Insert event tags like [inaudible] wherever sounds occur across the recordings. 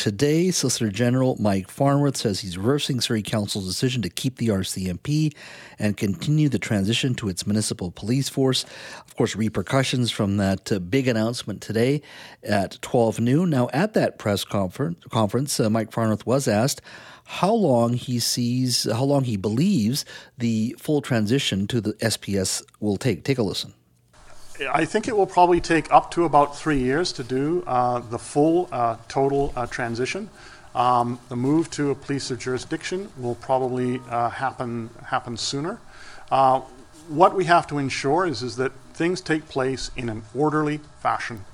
today. Solicitor General Mike Farnworth says he's reversing Surrey Council's decision to keep the RCMP and continue the transition to its municipal police force. Of course, repercussions from that uh, big announcement today at 12 noon. Now, at that press conference, conference uh, Mike Farnworth was asked how long he sees, how long he believes the full transition to the SPS will take. Take a listen. I think it will probably take up to about three years to do uh, the full uh, total uh, transition. Um, the move to a police of jurisdiction will probably uh, happen happen sooner. Uh, what we have to ensure is, is that things take place in an orderly fashion.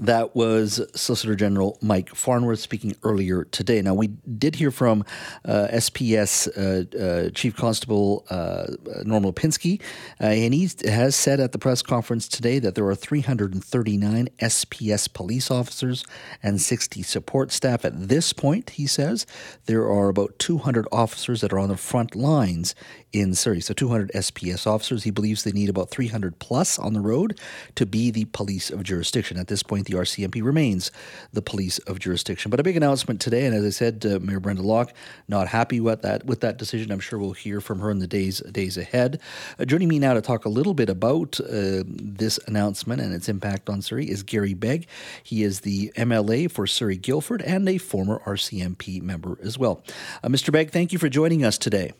That was Solicitor General Mike Farnworth speaking earlier today. Now, we did hear from uh, SPS uh, uh, Chief Constable uh, Norm Lipinski, uh, and he has said at the press conference today that there are 339 SPS police officers and 60 support staff. At this point, he says, there are about 200 officers that are on the front lines in Surrey. So 200 SPS officers. He believes they need about 300 plus on the road to be the police of jurisdiction. At this point, the RCMP remains the police of jurisdiction. But a big announcement today, and as I said, uh, Mayor Brenda Locke not happy with that with that decision. I'm sure we'll hear from her in the days days ahead. Uh, joining me now to talk a little bit about uh, this announcement and its impact on Surrey is Garry Begg. He is the MLA for Surrey Guildford and a former RCMP member as well. Uh, Mr. Begg, thank you for joining us today.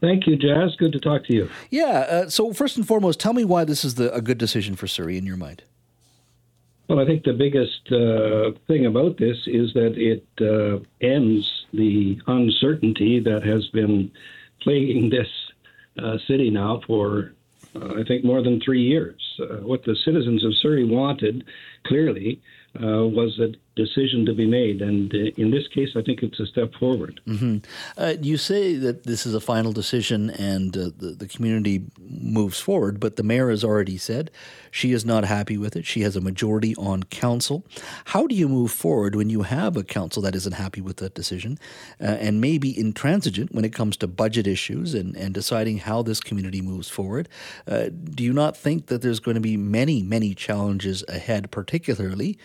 Thank you, Jas. Good to talk to you. Yeah. Uh, so, first and foremost, tell me why this is the, a good decision for Surrey in your mind. Well, I think the biggest uh, thing about this is that it uh, ends the uncertainty that has been plaguing [laughs] this uh, city now for, uh, I think, more than three years. Uh, what the citizens of Surrey wanted, clearly, was a decision to be made. And uh, in this case, I think it's a step forward. Mm-hmm. Uh, you say that this is a final decision and uh, the, the community moves forward, but the mayor has already said she is not happy with it. She has a majority on council. How do you move forward when you have a council that isn't happy with that decision uh, and maybe intransigent when it comes to budget issues and, and deciding how this community moves forward? Uh, do you not think that there's going to be many, many challenges ahead, particularly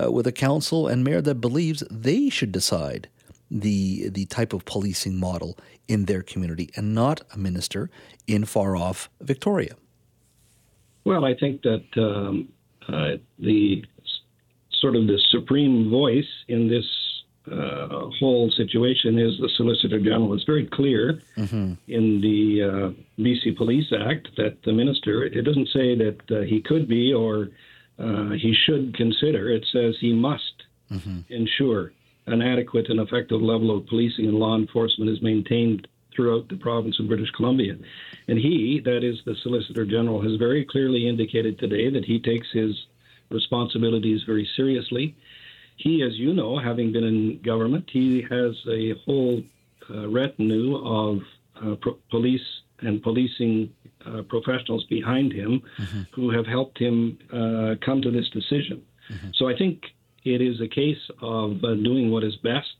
uh, with a council? and mayor that believes they should decide the the type of policing model in their community and not a minister in far off Victoria. Well, I think that um, uh, the sort of the supreme voice in this uh, whole situation is the Solicitor General. It's very clear mm-hmm. in the uh, BC Police Act that the minister, it doesn't say that uh, he could be or uh, he should consider, it says he must mm-hmm. ensure an adequate and effective level of policing and law enforcement is maintained throughout the province of British Columbia. And he, that is the Solicitor General, has very clearly indicated today that he takes his responsibilities very seriously. He, as you know, having been in government, he has a whole uh, retinue of uh, pro- police and policing uh, professionals behind him mm-hmm. who have helped him uh, come to this decision. Mm-hmm. So I think it is a case of uh, doing what is best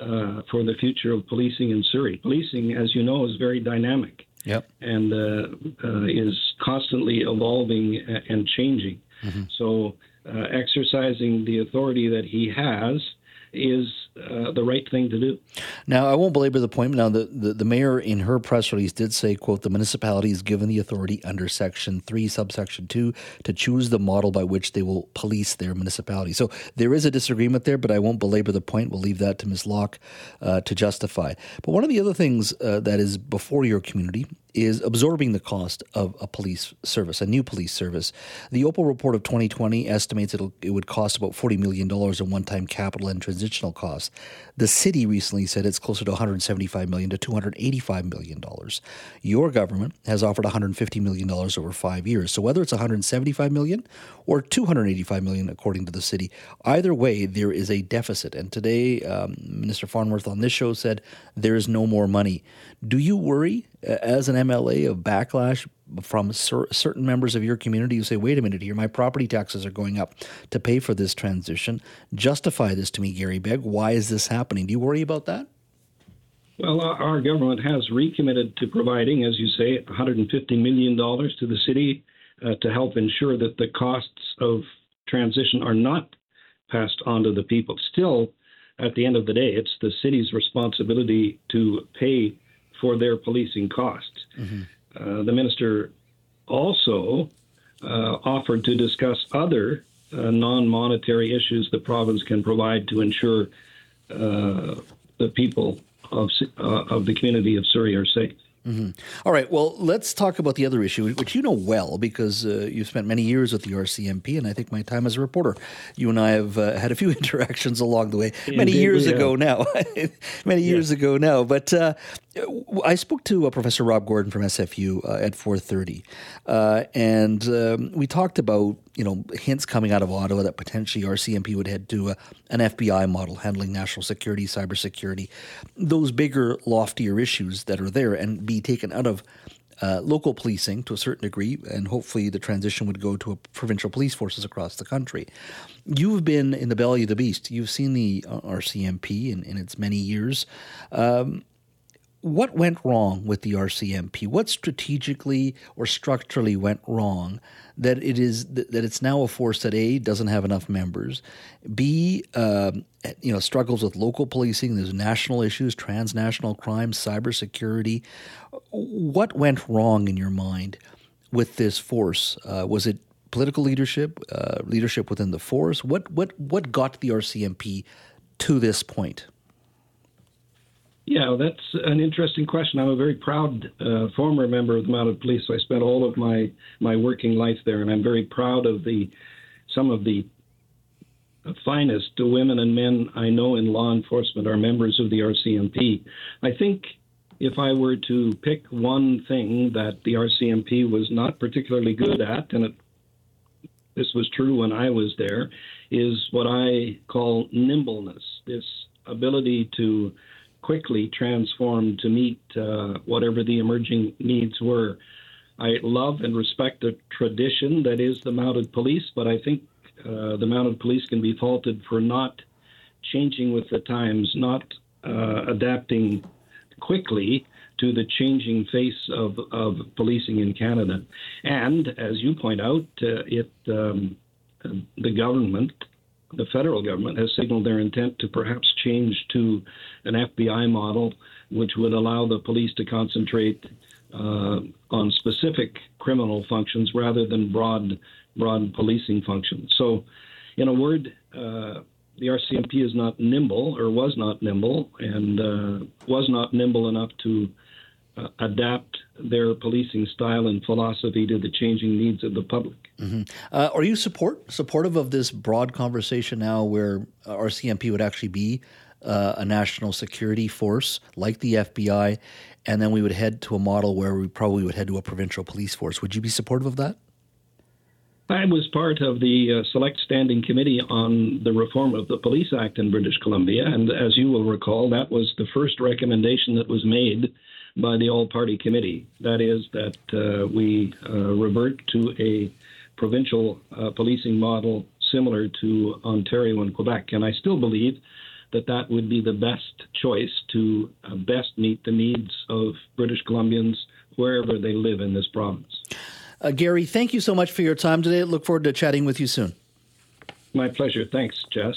uh, for the future of policing in Surrey. Policing, as you know, is very dynamic yep. and uh, uh is constantly evolving and changing. Mm-hmm. So, uh, exercising the authority that he has is uh, the right thing to do. Now, I won't belabor the point. Now, the, the, the, mayor in her press release did say, quote, the municipality is given the authority under Section 3, subsection 2, to choose the model by which they will police their municipality. So there is a disagreement there, but I won't belabor the point. We'll leave that to Ms. Locke uh, to justify. But one of the other things uh, that is before your community is absorbing the cost of a police service, a new police service. The Oppal report of 2020 estimates it would cost about $40 million in one time capital and transitional costs. The city recently said it's closer to 175 million to 285 million dollars. Your government has offered 150 million dollars over 5 years. So whether it's 175 million or 285 million, according to the city, either way there is a deficit. And today um, Minister Farnworth on this show said there is no more money. Do you worry as an MLA of backlash from cer- certain members of your community who say, wait a minute here, my property taxes are going up to pay for this transition. Justify this to me, Garry Begg. Why is this happening? Do you worry about that? Well, our government has recommitted to providing, as you say, $150 million to the city uh, to help ensure that the costs of transition are not passed on to the people. Still, at the end of the day, it's the city's responsibility to pay for their policing costs. Mm-hmm. Uh, the minister also uh, offered to discuss other uh, non monetary issues the province can provide to ensure uh, the people of, uh, of the community of Surrey are safe. Mm-hmm. All right. Well, let's talk about the other issue, which you know well because uh, you've spent many years with the RCMP, and I think my time as a reporter, you and I have uh, had a few [laughs] interactions along the way. Indeed, many years ago now, [laughs] many years yeah. ago now. But uh, I spoke to uh, Professor Rob Gordon from SFU uh, at 4:30, uh, and um, we talked about you know hints coming out of Ottawa that potentially RCMP would head to a, an FBI model handling national security, cybersecurity, those bigger, loftier issues that are there, and be taken out of uh, local policing to a certain degree, and hopefully the transition would go to provincial police forces across the country. You've been in the belly of the beast. You've seen the uh, RCMP in, in its many years. Um, what went wrong with the RCMP? What strategically or structurally went wrong that it is that it's now a force that a doesn't have enough members, b um, you know struggles with local policing. There's national issues, transnational crime, cybersecurity. What went wrong in your mind with this force? Uh, was it political leadership, uh, leadership within the force? What what what got the RCMP to this point? Yeah, that's an interesting question. I'm a very proud uh, former member of the Mounted Police. I spent all of my my working life there, and I'm very proud of the some of the finest women and men I know in law enforcement are members of the RCMP. I think if I were to pick one thing that the RCMP was not particularly good at, and it, this was true when I was there, is what I call nimbleness. This ability to quickly transformed to meet uh, whatever the emerging needs were. I love and respect the tradition that is the mounted police, but I think uh, the mounted police can be faulted for not changing with the times, not uh, adapting quickly to the changing face of, of policing in Canada. And as you point out, uh, it um, the government the federal government has signaled their intent to perhaps change to an FBI model, which would allow the police to concentrate uh, on specific criminal functions rather than broad broad policing functions. So, in a word, uh, the RCMP is not nimble, or was not nimble, and uh, was not nimble enough to uh, adapt their policing style and philosophy to the changing needs of the public. Mm-hmm. Uh, are you support supportive of this broad conversation now, where RCMP would actually be uh, a national security force like the FBI, and then we would head to a model where we probably would head to a provincial police force? Would you be supportive of that? I was part of the uh, Select Standing Committee on the reform of the Police Act in British Columbia, and as you will recall, that was the first recommendation that was made by the All Party Committee. That is, that uh, we uh, revert to a provincial uh, policing model similar to Ontario and Quebec. And I still believe that that would be the best choice to uh, best meet the needs of British Columbians wherever they live in this province. Uh, Garry, thank you so much for your time today. Look forward to chatting with you soon. My pleasure. Thanks, Jess.